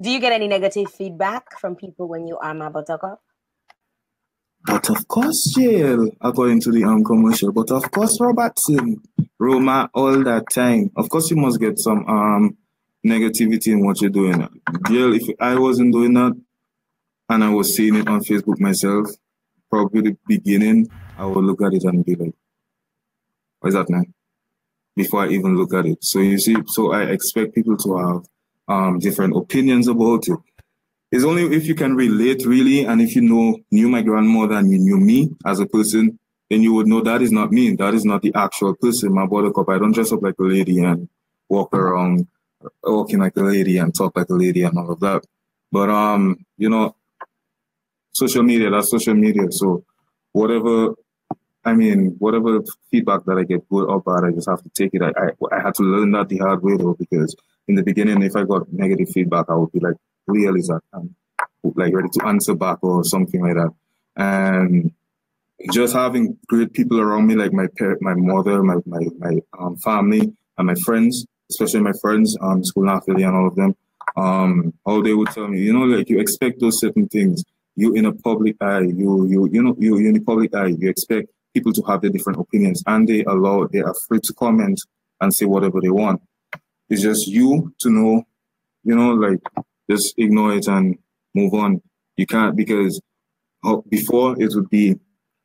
Do you get any negative feedback from people when you are my Buttercup? But of course, jail, according to the um, commercial. But of course, Robertson, Roma, all that time. Of course, you must get some um negativity in what you're doing. Jail, if I wasn't doing that and I was seeing it on Facebook myself, probably the beginning, I would look at it and be like, what is that, man? Before I even look at it. So you see, so I expect people to have um, different opinions about it. It's only if you can relate really, and if you know knew my grandmother and you knew me as a person, then you would know that is not me. That is not the actual person. My buttercup. I don't dress up like a lady and walk around walking like a lady and talk like a lady and all of that. But um, you know, social media, that's social media. So whatever I mean, whatever feedback that I get, good or bad, I just have to take it. I, I, I had to learn that the hard way though, because in the beginning, if I got negative feedback, I would be like, real is that? I'm like ready to answer back or something like that. And just having great people around me, like my parent, my mother, my, my, my um, family and my friends, especially my friends, um, school affiliate and all of them, um, all they would tell me, you know, like you expect those certain things. You in a public eye, you, you, you know, you, you in the public eye, you expect people to have their different opinions and they allow, they are free to comment and say whatever they want. It's just you to know, you know, like just ignore it and move on. You can't because before it would be,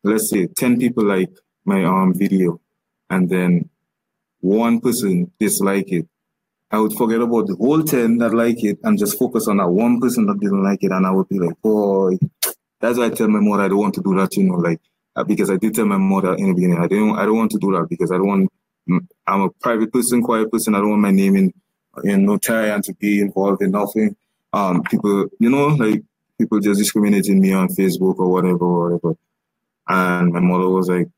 let's say, 10 people like my um video and then one person dislike it. I would forget about the whole 10 that like it and just focus on that one person that didn't like it. And I would be like, boy, that's why I tell my mother I don't want to do that, you know, like uh, because I did tell my mother in the beginning, I didn't, I don't want to do that because I don't want. I'm a private person, quiet person. I don't want my name in, in no tie and to be involved in nothing. Um, people, you know, like people just discriminating me on Facebook or whatever, or whatever. And my mother was like,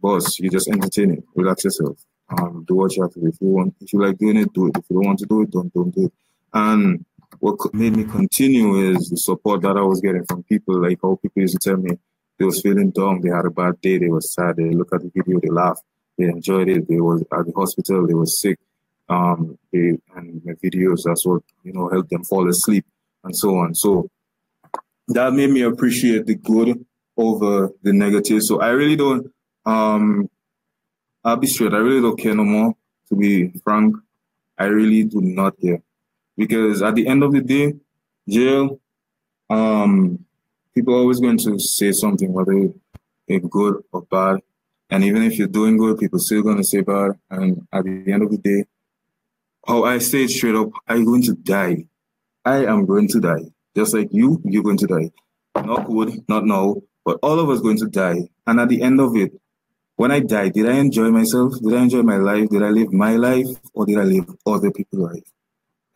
"Boss, you just entertain it. Relax yourself. Um, do what you have to do. If you want, if you like doing it, do it. If you don't want to do it, don't don't do it." And what made me continue is the support that I was getting from people. Like how people used to tell me, they was feeling down, they had a bad day, they were sad, they look at the video, they laugh, they enjoyed it, they was at the hospital, they were sick. Um, they, and my videos, that's what, you know, helped them fall asleep and so on. So that made me appreciate the good over the negative. So I really don't, um, I'll be straight, I really don't care no more, to be frank. I really do not care. Because at the end of the day, jail, um, people are always going to say something, whether it's good or bad. And even if you're doing good, people still to say bad. And at the end of the day, oh, I say it straight up, I'm going to die. I am going to die. Just like you, you're going to die. Not good, not now, but all of us going to die. And at the end of it, when I die, did I enjoy myself? Did I enjoy my life? Did I live my life or did I live other people's life?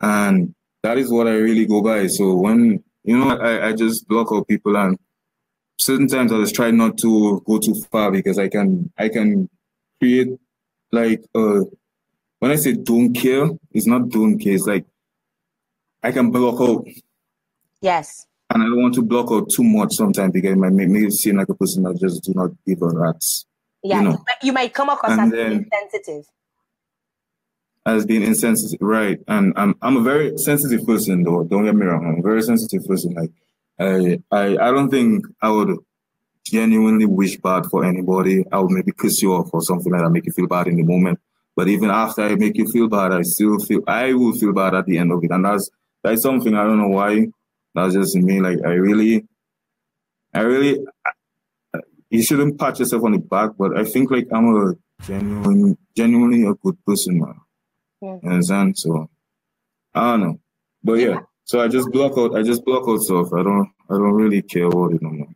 And that is what I really go by. So when you know, I, I just block out people and certain times I just try not to go too far because I can I can create like uh when I say don't care, it's not don't care, it's like I can block out. Yes. And I don't want to block out too much sometimes because it might make me seem like a person that just do not give a rat's. Yeah, you, know? you might come across as insensitive as being insensitive, right? And I'm I'm a very sensitive person, though. Don't get me wrong. I'm a very sensitive person. Like, I I I don't think I would genuinely wish bad for anybody. I would maybe piss you off or something like that, make you feel bad in the moment. But even after I make you feel bad, I still feel I will feel bad at the end of it, and that's that's something I don't know why. That's just me. Like I really, I really, you shouldn't pat yourself on the back, but I think like I'm a genuine, genuinely a good person, man. Yeah. You understand? So I don't know. But yeah. So I just block out I just block out stuff. I don't I don't really care about it no more.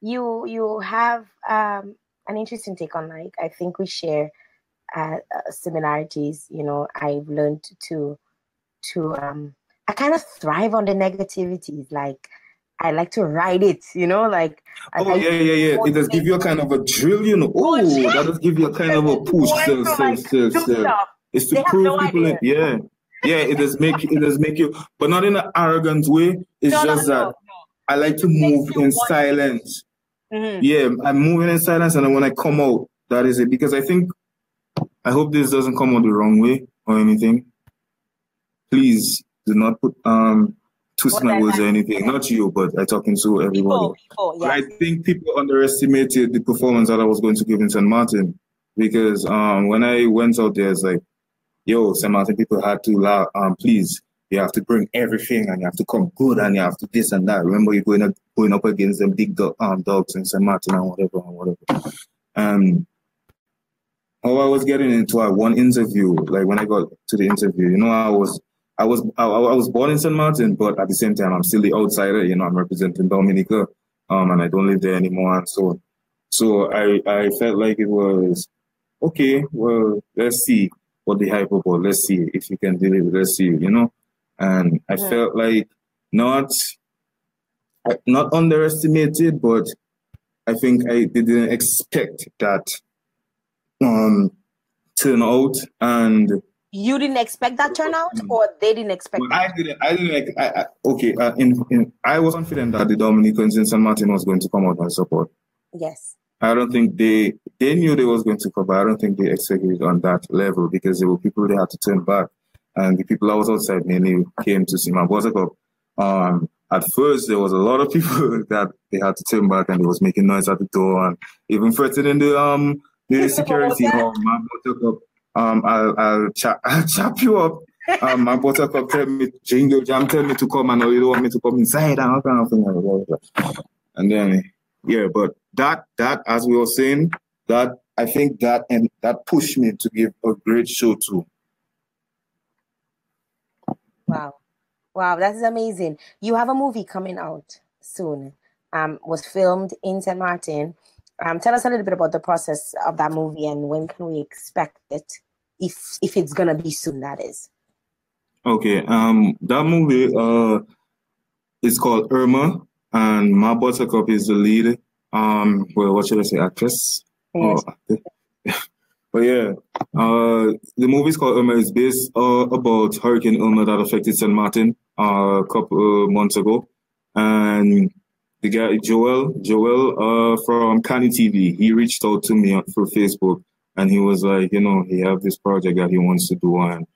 You you have um an interesting take on like I think we share uh, uh, similarities. You know, I've learned to to um I kind of thrive on the negativities. Like I like to ride it, you know, like oh like yeah, yeah, yeah. It does give you a kind of a drill, you know. Oh, that does give you a kind of a push. So, so, so, so. It's to they prove no people. In, yeah, yeah. It does make it does make you, but not in an arrogant way. It's no, just no, that I like to move in silence. Mm-hmm. Yeah, I'm moving in silence, and then when I come out, that is it. Because I think I hope this doesn't come out the wrong way or anything. Please do not put um twist my words or anything. Not you, but I talking to everybody. People, people. I think people underestimated the performance that I was going to give in St. Martin because um, when I went out there, it's like, yo. Martin people had to allow, um, please, you have to bring everything and you have to come good and you have to this and that. Remember, you're going up, going up against them big um, dogs in St. Martin and whatever and whatever. Um, how I was getting into a one interview, like when I got to the interview, you know, I was I was I, I, was born in St. Martin, but at the same time, I'm still the outsider. You know, I'm representing Dominica, um, and I don't live there anymore, and so on. so I I felt like it was okay. Well, let's see what the hype about. Let's see if you can deliver. Let's see, you know. And I yeah. felt like not not underestimated, but I think I didn't expect that um turnout and you didn't expect that turnout, mm. or they didn't expect. Well, I didn't. I didn't. I, I, okay. Uh, in, in, I was confident that the Dominicans in San Martin was going to come out and support. Yes. I don't think they they knew they was going to come, but I don't think they expected on that level because there were people they had to turn back, and the people that was outside mainly came to see my Buttercup. Cup. Um, at first, there was a lot of people that they had to turn back, and they was making noise at the door and even threatening the um the security. oh, my Buttercup um, I'll, I'll, chap, I'll chop you up. Um, my buttercup tell me, Jingle Jam tell me to come and you don't want me to come inside and all kind of thing. And then, yeah, but that, that, as we were saying, that, I think that, and that pushed me to give a great show too. Wow. Wow, that is amazing. You have a movie coming out soon. Um, was filmed in St. Martin. Um, tell us a little bit about the process of that movie and when can we expect it, if if it's gonna be soon. That is. Okay. Um, that movie uh is called Irma, and Ma Buttercup is the lead. Um, well, what should I say, actress? Yes. Oh, but yeah, uh, the movie is called Irma. It's based uh, about Hurricane Irma that affected St. Martin uh, a couple uh, months ago, and the guy Joel, Joel uh, from Canny TV, he reached out to me through Facebook and he was like, you know, he have this project that he wants to do and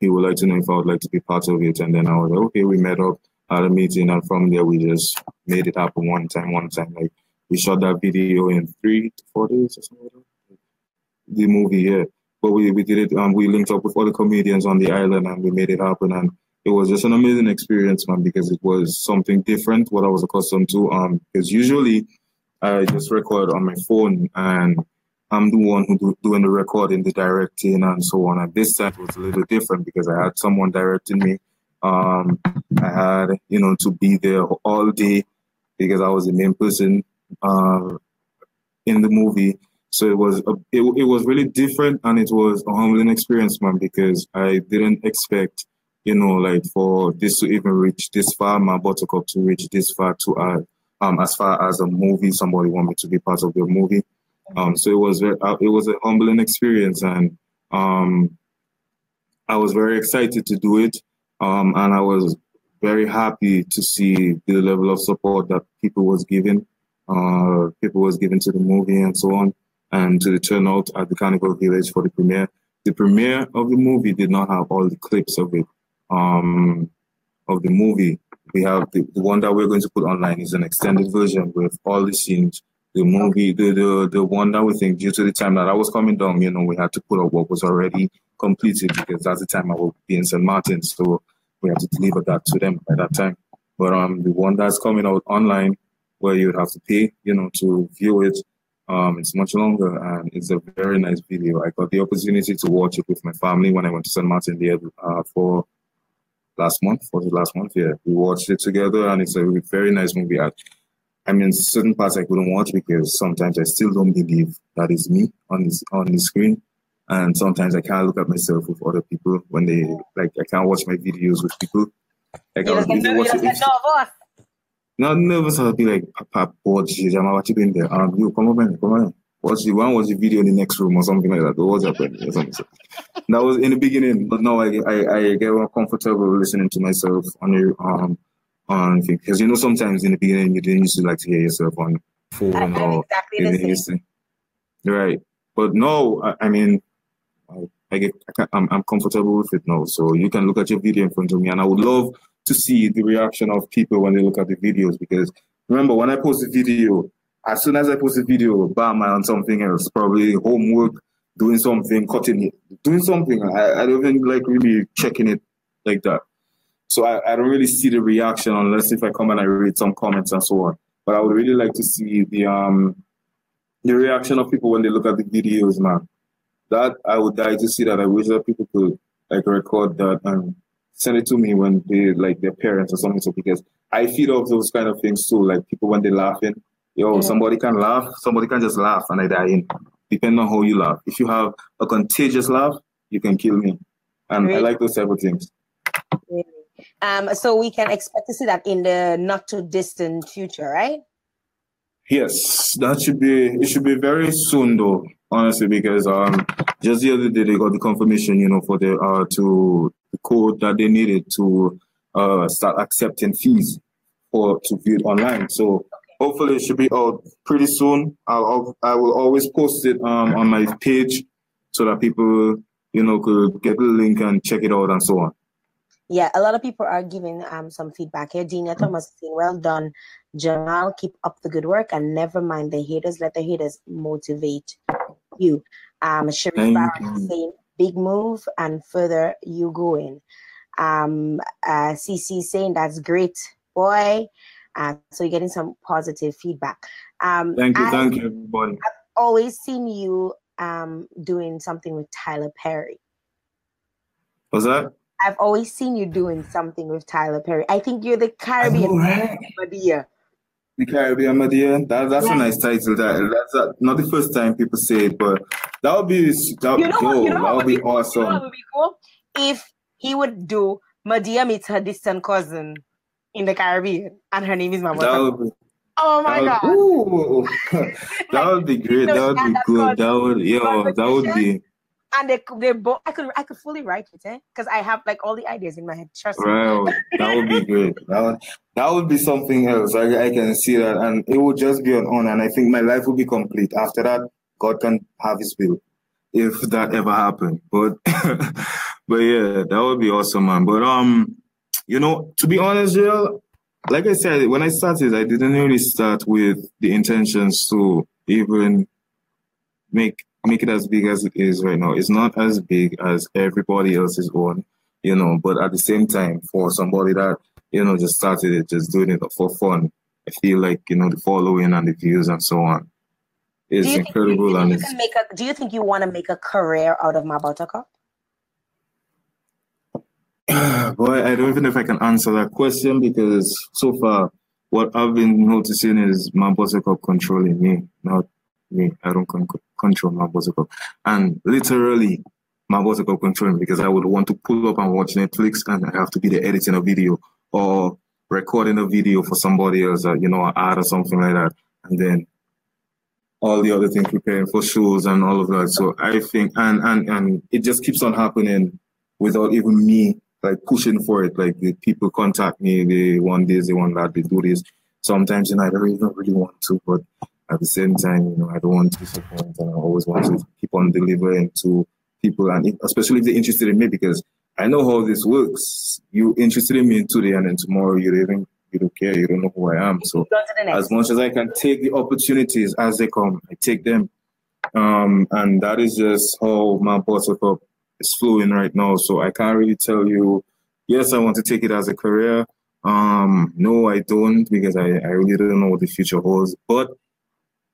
he would like to know if I would like to be part of it. And then I was like, okay, we met up at a meeting and from there we just made it happen one time, one time. Like we shot that video in three to four days or something like. The movie, yeah. But we, we did it, um, we linked up with all the comedians on the island and we made it happen. And it was just an amazing experience, man, because it was something different what I was accustomed to. Um, because usually I just record on my phone and I'm the one who do, doing the recording, the directing, and so on. And this time was a little different because I had someone directing me. Um, I had, you know, to be there all day because I was the main person uh, in the movie. So it was a, it, it was really different, and it was a humbling experience, man, because I didn't expect you know, like for this to even reach this far, my buttercup to reach this far to uh, um as far as a movie, somebody want me to be part of the movie. Um, so it was very, uh, it was a humbling experience, and um, I was very excited to do it, um, and I was very happy to see the level of support that people was giving, uh, people was giving to the movie and so on, and to the turnout at the Carnival Village for the premiere. The premiere of the movie did not have all the clips of it um, of the movie. We have the, the one that we're going to put online is an extended version with all the scenes. The movie, the, the the one that we think due to the time that I was coming down, you know, we had to put up what was already completed because that's the time I will be in St. Martin. So we had to deliver that to them by that time. But um the one that's coming out online where you would have to pay, you know, to view it, um, it's much longer and it's a very nice video. I got the opportunity to watch it with my family when I went to St. Martin there uh, for last month. Was it last month? Yeah, we watched it together, and it's a very nice movie. I, I mean, certain parts I couldn't watch because sometimes I still don't believe that is me on this, on the screen, and sometimes I can't look at myself with other people when they like. I can't watch my videos with people. Like I was busy watching. Not nervous. I'll be like, Papa, what what you in there? Um, you come on, come on. Watch the one was the video in the next room or something like that. What was happening? Or something. that was in the beginning, but now I, I, I get more comfortable listening to myself on the um on because you know sometimes in the beginning you didn't used to like to hear yourself on phone or exactly right. But no, I, I mean I, I get I am I'm comfortable with it now. So you can look at your video in front of me, and I would love to see the reaction of people when they look at the videos because remember when I post a video, as soon as I post a video, bam, I'm on something else, probably homework, doing something, cutting it, doing something. I, I don't even like really checking it like that. So I, I don't really see the reaction unless if I come and I read some comments and so on. But I would really like to see the um the reaction of people when they look at the videos, man. That I would die to see that. I wish that people could like record that and send it to me when they like their parents or something. So because I feed off those kind of things too. Like people when they're laughing, yo, yeah. somebody can laugh, somebody can just laugh and I die in. Depending on how you laugh. If you have a contagious laugh, you can kill me. And really? I like those type of things. Really? Um, so we can expect to see that in the not too distant future, right? Yes, that should be it should be very soon though, honestly, because um just the other day they got the confirmation, you know, for the uh to the code that they needed to uh start accepting fees for to view it online. So hopefully it should be out pretty soon. I'll I will always post it um on my page so that people you know could get the link and check it out and so on. Yeah, a lot of people are giving um some feedback here. Dina Thomas saying, "Well done, Jamal. Keep up the good work, and never mind the haters. Let the haters motivate you." Um, Sharif Barrett saying, "Big move, and further you going." Um, uh, CC saying, "That's great, boy." Uh, so you're getting some positive feedback. Um, thank you, I, thank you, everybody. I've always seen you um doing something with Tyler Perry. Was that? I've always seen you doing something with Tyler Perry. I think you're the Caribbean right. The Caribbean Madea. That, that's yeah. a nice title. That that's a, not the first time people say it, but that would be that, you know what, you know that would be, be awesome. You know would be cool if he would do Madea meets her distant cousin in the Caribbean, and her name is would be, Oh my that god! Ooh, that would be great. that would be good. That would, yo, that would be and they they both I could I could fully write it, eh? Because I have like all the ideas in my head. Trust wow, me. that would be great. That would that would be something else. I, I can see that, and it would just be an honor. And I think my life will be complete after that. God can have His will, if that ever happened. But but yeah, that would be awesome, man. But um, you know, to be honest, Jill, like I said, when I started, I didn't really start with the intentions to even make make it as big as it is right now. It's not as big as everybody else's own, you know, but at the same time, for somebody that, you know, just started it, just doing it for fun, I feel like, you know, the following and the views and so on is incredible. You, and you can make a, do you think you want to make a career out of Mabuttercup? Boy, I don't even know if I can answer that question because so far, what I've been noticing is Mabuttercup controlling me, not me. I don't con- control Mabuttercup. And literally, Mabuttercup controlling because I would want to pull up and watch Netflix and I have to be the editing a video or recording a video for somebody else, uh, you know, an ad or something like that. And then all the other things preparing for shows and all of that. So I think, and, and, and it just keeps on happening without even me like pushing for it. Like the people contact me, they want this, they want that, they do this. Sometimes, you know, I don't even really want to, but at the same time, you know, I don't want to disappoint and I always want to keep on delivering to people and especially if they're interested in me because I know how this works. You interested in me today and then tomorrow you don't even you don't care, you don't know who I am. So as much as I can take the opportunities as they come, I take them. Um, and that is just how Mabuttercup is flowing right now. So I can't really tell you, yes, I want to take it as a career. Um, no, I don't because I, I really don't know what the future holds. But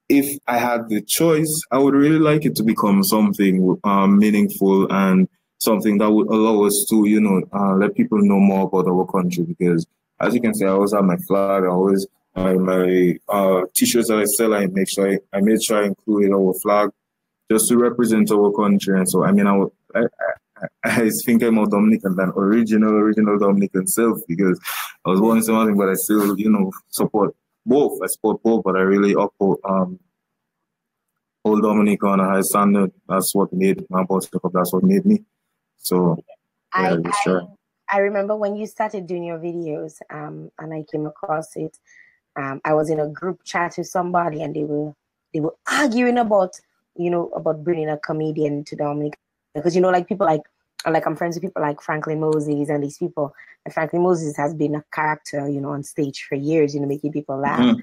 if I had the choice, I would really like it to become something um, meaningful and something that would allow us to, you know, uh, let people know more about our country. Because as you can see, I always have my flag. I always my, my uh, t-shirts that I sell. I make sure I, I made sure I included our flag just to represent our country. And so, I mean, I, would, I, I, I think I'm more Dominican than original, original Dominican self because I was born in something, but I still, you know, support both. I support both, but I really uphold um hold Dominic on a high standard. That's what made my boss That's what made me. So yeah, I, sure. I, I remember when you started doing your videos, um, and I came across it. Um, I was in a group chat with somebody, and they were they were arguing about you know about bringing a comedian to Dominic because you know like people like like I'm friends with people like Franklin Moses and these people. And Franklin Moses has been a character, you know, on stage for years, you know, making people laugh mm-hmm.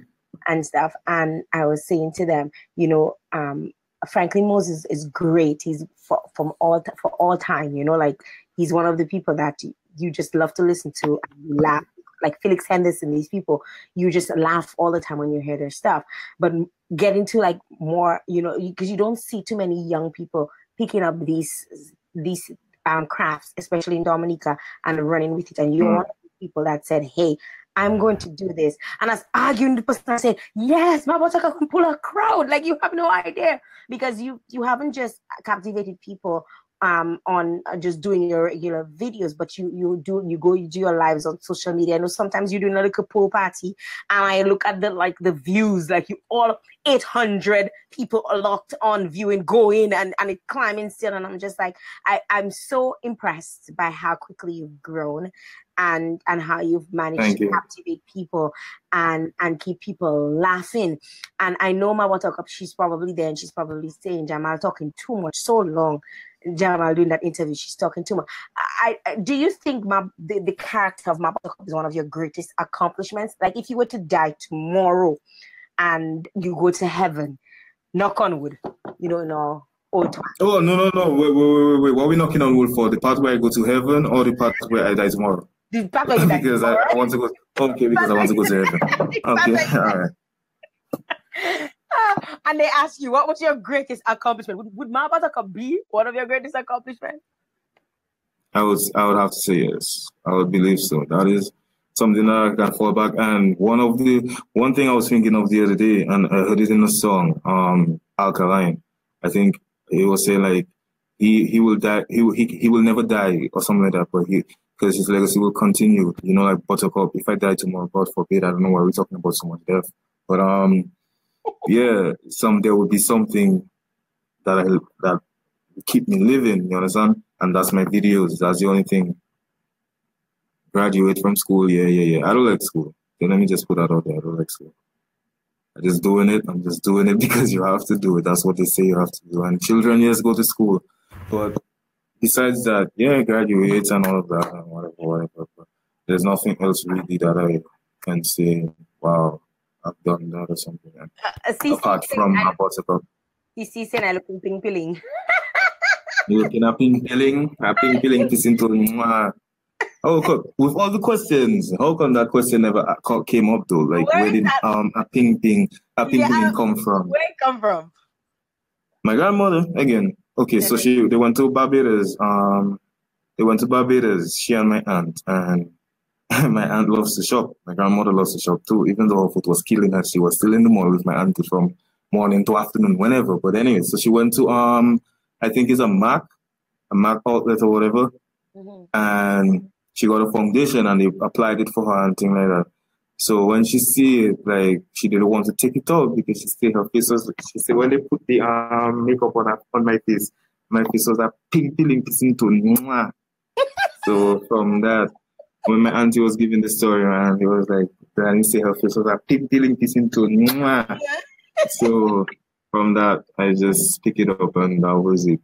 and stuff. And I was saying to them, you know, um, Franklin Moses is great. He's for, from all for all time, you know, like he's one of the people that you just love to listen to and laugh. Like Felix Henderson, these people, you just laugh all the time when you hear their stuff. But getting to like more, you know, because you don't see too many young people picking up these these um, crafts, especially in Dominica, and running with it. And you're mm. one of the people that said, "Hey, I'm going to do this. And I was arguing the person I said, Yes, my Buttercup can pull a crowd. Like you have no idea. Because you you haven't just captivated people um on uh, just doing your regular videos but you you do you go you do your lives on social media i know sometimes you do a little pool party and i look at the like the views like you all 800 people are locked on viewing going and and it climbing still and i'm just like i i'm so impressed by how quickly you've grown and and how you've managed Thank to you. captivate people and and keep people laughing. And I know my Buttercup, she's probably there and she's probably saying, Jamal talking too much, so long. Jamal doing that interview, she's talking too much. I, I do you think my the, the character of my Buttercup is one of your greatest accomplishments? Like if you were to die tomorrow and you go to heaven, knock on wood, you don't know Oh no no no! Wait wait wait wait! What are we knocking on wood for? The part where I go to heaven or the part where I die tomorrow? The part where you die because tomorrow. I, I want to go. Okay, because I want to go to heaven. Okay, all right. and they ask you, what was your greatest accomplishment? Would, would Mabuttercup be one of your greatest accomplishments? I would, I would have to say yes. I would believe so. That is something that I can fall back. And one of the one thing I was thinking of the other day, and I heard it in a song, um, Alkaline. I think he was saying like he he will die, he he he will never die or something like that, but he because his legacy will continue. You know, like Buttercup. If I die tomorrow, God forbid, I don't know why we're talking about so much death, but um, yeah, some there will be something that I that keep me living. You understand? And that's my videos. That's the only thing. Graduate from school, yeah, yeah, yeah. I don't like school. Then let me just put that out there. I don't like school. I'm just doing it. I'm just doing it because you have to do it. That's what they say you have to do. And children, yes, go to school. But besides that, yeah, graduate and all of that and whatever, whatever. But there's nothing else really that I can say, wow, I've done that or something. Uh, see, apart from my buttercup. You see, I look ping pilling. you looking at ping pilling? A ping pilling kissing to Oh, with all the questions, how come that question never uh, came up though? Like, where, where did that? um a ping ping a ping yeah, ping come from? Where it come from? My grandmother again. Okay, so she they went to Barbados. Um, they went to Barbados. She and my aunt, and my aunt loves to shop. My grandmother loves to shop too. Even though her foot was killing her, she was still in the mall with my auntie from morning to afternoon, whenever. But anyway, so she went to um, I think it's a Mac, a Mac outlet or whatever, mm-hmm. and she got a foundation and they applied it for her and things like that. So when she see it, like she didn't want to take it off because she said her face was. She said when they put the um makeup on her, on my face, my face was a pink peeling kissing to mwah. so from that, when my auntie was giving the story, man, it was like I didn't say her face was a pink peeling kissing to mwah. so from that, I just pick it up and that was it.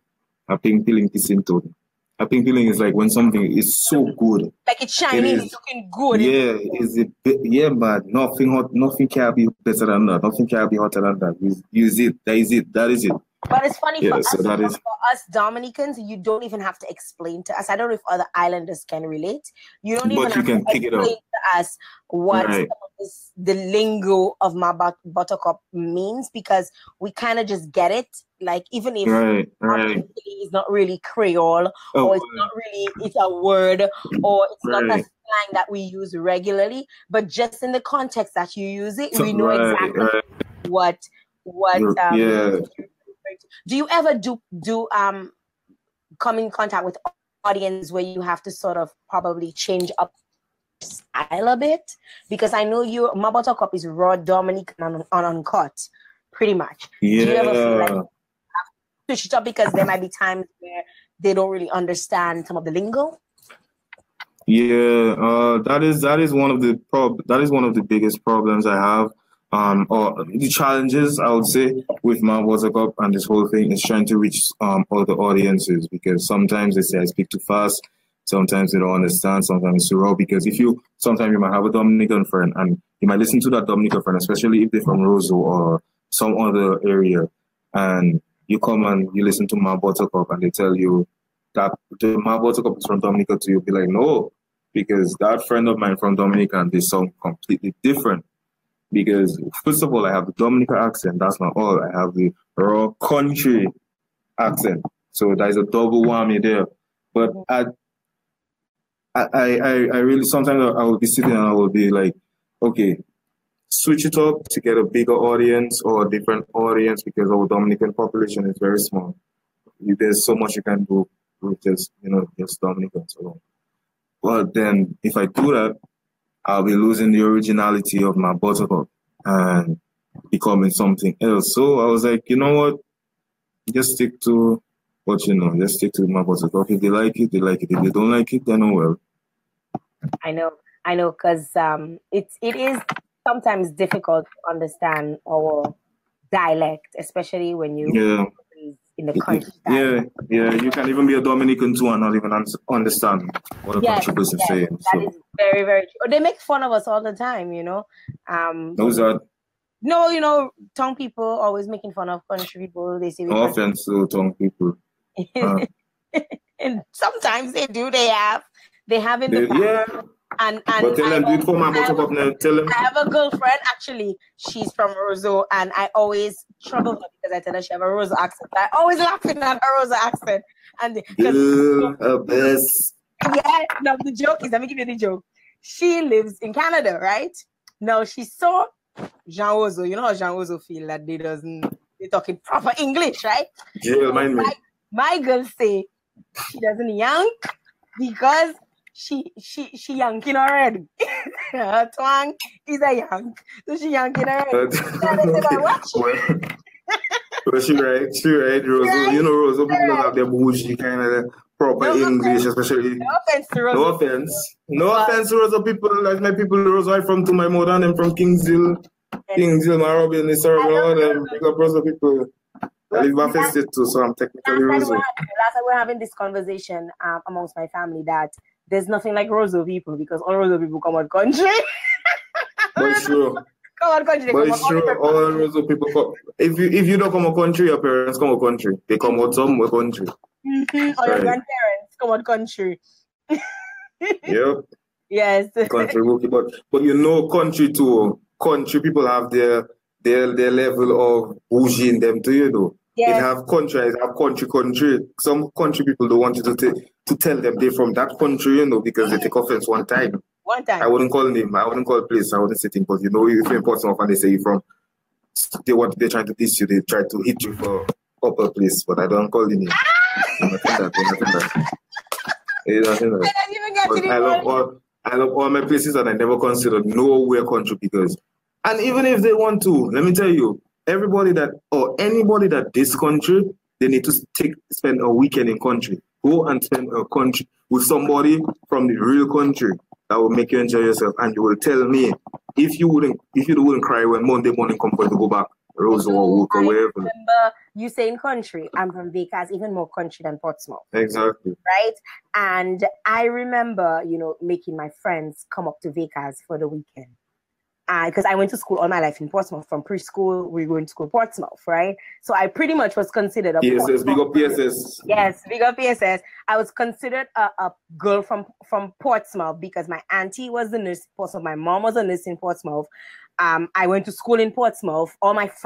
A pink peeling kissing to I think feeling is like when something is so good. Like it's shining, it it's looking good. Yeah, is it yeah, but nothing hot nothing can be better than that. Nothing can be hotter than that. Use, use it. That is it. That is it. But it's funny yeah, for, so us, that is... for us Dominicans, you don't even have to explain to us. I don't know if other islanders can relate. You don't even but can to explain to us what right. the lingo of my but- buttercup means because we kind of just get it. Like even if right, right. it's not really Creole oh, or it's not really it's a word or it's right. not a slang that we use regularly, but just in the context that you use it, we know exactly what what um, yeah do you ever do do um come in contact with audience where you have to sort of probably change up style a bit? Because I know you my buttercup is raw Dominic and uncut, pretty much. Yeah. Do you ever feel like switch it up because there might be times where they don't really understand some of the lingo? Yeah, uh, that is that is one of the prob that is one of the biggest problems I have um, or the challenges I would say with my Buttercup and this whole thing is trying to reach um other audiences because sometimes they say I speak too fast, sometimes they don't understand, sometimes it's too raw. Because if you sometimes you might have a Dominican friend and you might listen to that Dominican friend, especially if they're from Roseau or some other area, and you come and you listen to my Buttercup and they tell you that the my Buttercup is from Dominica to you, be like, no, because that friend of mine from Dominica and they sound completely different. Because first of all, I have the Dominican accent. That's not all. I have the raw country accent. So there's a double whammy there. But I, I, I, I really sometimes I will be sitting and I will be like, okay, switch it up to get a bigger audience or a different audience because our Dominican population is very small. There's so much you can do with just you know just Dominicans alone. But then if I do that, I'll be losing the originality of my buttercup and becoming something else. So I was like, you know what? Just stick to what you know. Just stick to my buttercup. If they like it, they like it. If they don't like it, then oh well. I know, I know, because um, it's it is sometimes difficult to understand our dialect, especially when you yeah. In the country. Yeah, yeah. You can even be a Dominican too and not even understand what a yes, country person yes, saying. That so. is very, very true. They make fun of us all the time, you know. Um, Those are. No, you know, tongue people always making fun of country people. They say no offense to tongue people. Uh, and sometimes they do. They have. They have in the they, yeah and and but tell them, do it for my have, now. Tell them. I have a girlfriend actually. She's from Roseau, and I always trouble her because I tell her she have a Roseau accent. I always laughing at her Roseau accent, and her best. Yeah, no, the joke is let me give you the joke. She lives in Canada, right? No, she saw Jean Ozo. You know how Jean Ozo feel that they doesn't they talking proper English, right? Yeah, mind my, me. My girl say she doesn't yank because she she she yanking already. Her twang is a yank. So she yanking already. well, she right, she right, Rose. Right. You know, Rose, people right. have their bougie kind of proper no English, offense. especially. No offense to Rose. No offense. No but, offense to Rose. People like my people, Rose, I from to my mother and them from Kingsville. Kingsville, Marobi, and Nisara, all them big up Rose people. I live manifested too, so I'm technically Rose. Last time we are having this conversation um, amongst my family that there's nothing like Roseau people because all Roseau people come out country. it's true. Come out country. But it's true. All Roseau people come. If you if you don't come out country, your parents come out country. They come out somewhere country. Mm-hmm. Or your grandparents come out country. yep. Yes. country but but you know country too. Country people have their their their level of bougie in them too, you know. Yes. It have country, it have country, country. Some country people don't want you to, t- to tell them they're from that country, you know, because they take offense one time. One time. I wouldn't call name, I wouldn't call place, I wouldn't say thing, but you know, if you're in Portsmouth and they say you're from, they want, they're trying to diss you, they try to hit you for upper place, but I don't call the name. that, nothing that. nothing that. I, I love all, I love all my places and I never considered nowhere country because, and even if they want to, let me tell you, everybody that or anybody that this country, they need to take spend a weekend in country. Go and spend a country with somebody from the real country that will make you enjoy yourself. And you will tell me if you wouldn't if you wouldn't cry when Monday morning come for you to go back. Rose or mm-hmm. Walk or wherever. remember you saying country. I'm from Vegas, even more country than Portsmouth. Exactly. Right? And I remember, you know, making my friends come up to Vegas for the weekend because I went to school all my life in Portsmouth. From preschool, we were going to school Portsmouth, right? So I pretty much was considered a PSS, big up PSS. Yes, big up PSS. I was considered a, a girl from from Portsmouth because my auntie was the nurse in Portsmouth, my mom was a nurse in Portsmouth. Um, I went to school in Portsmouth. All my friends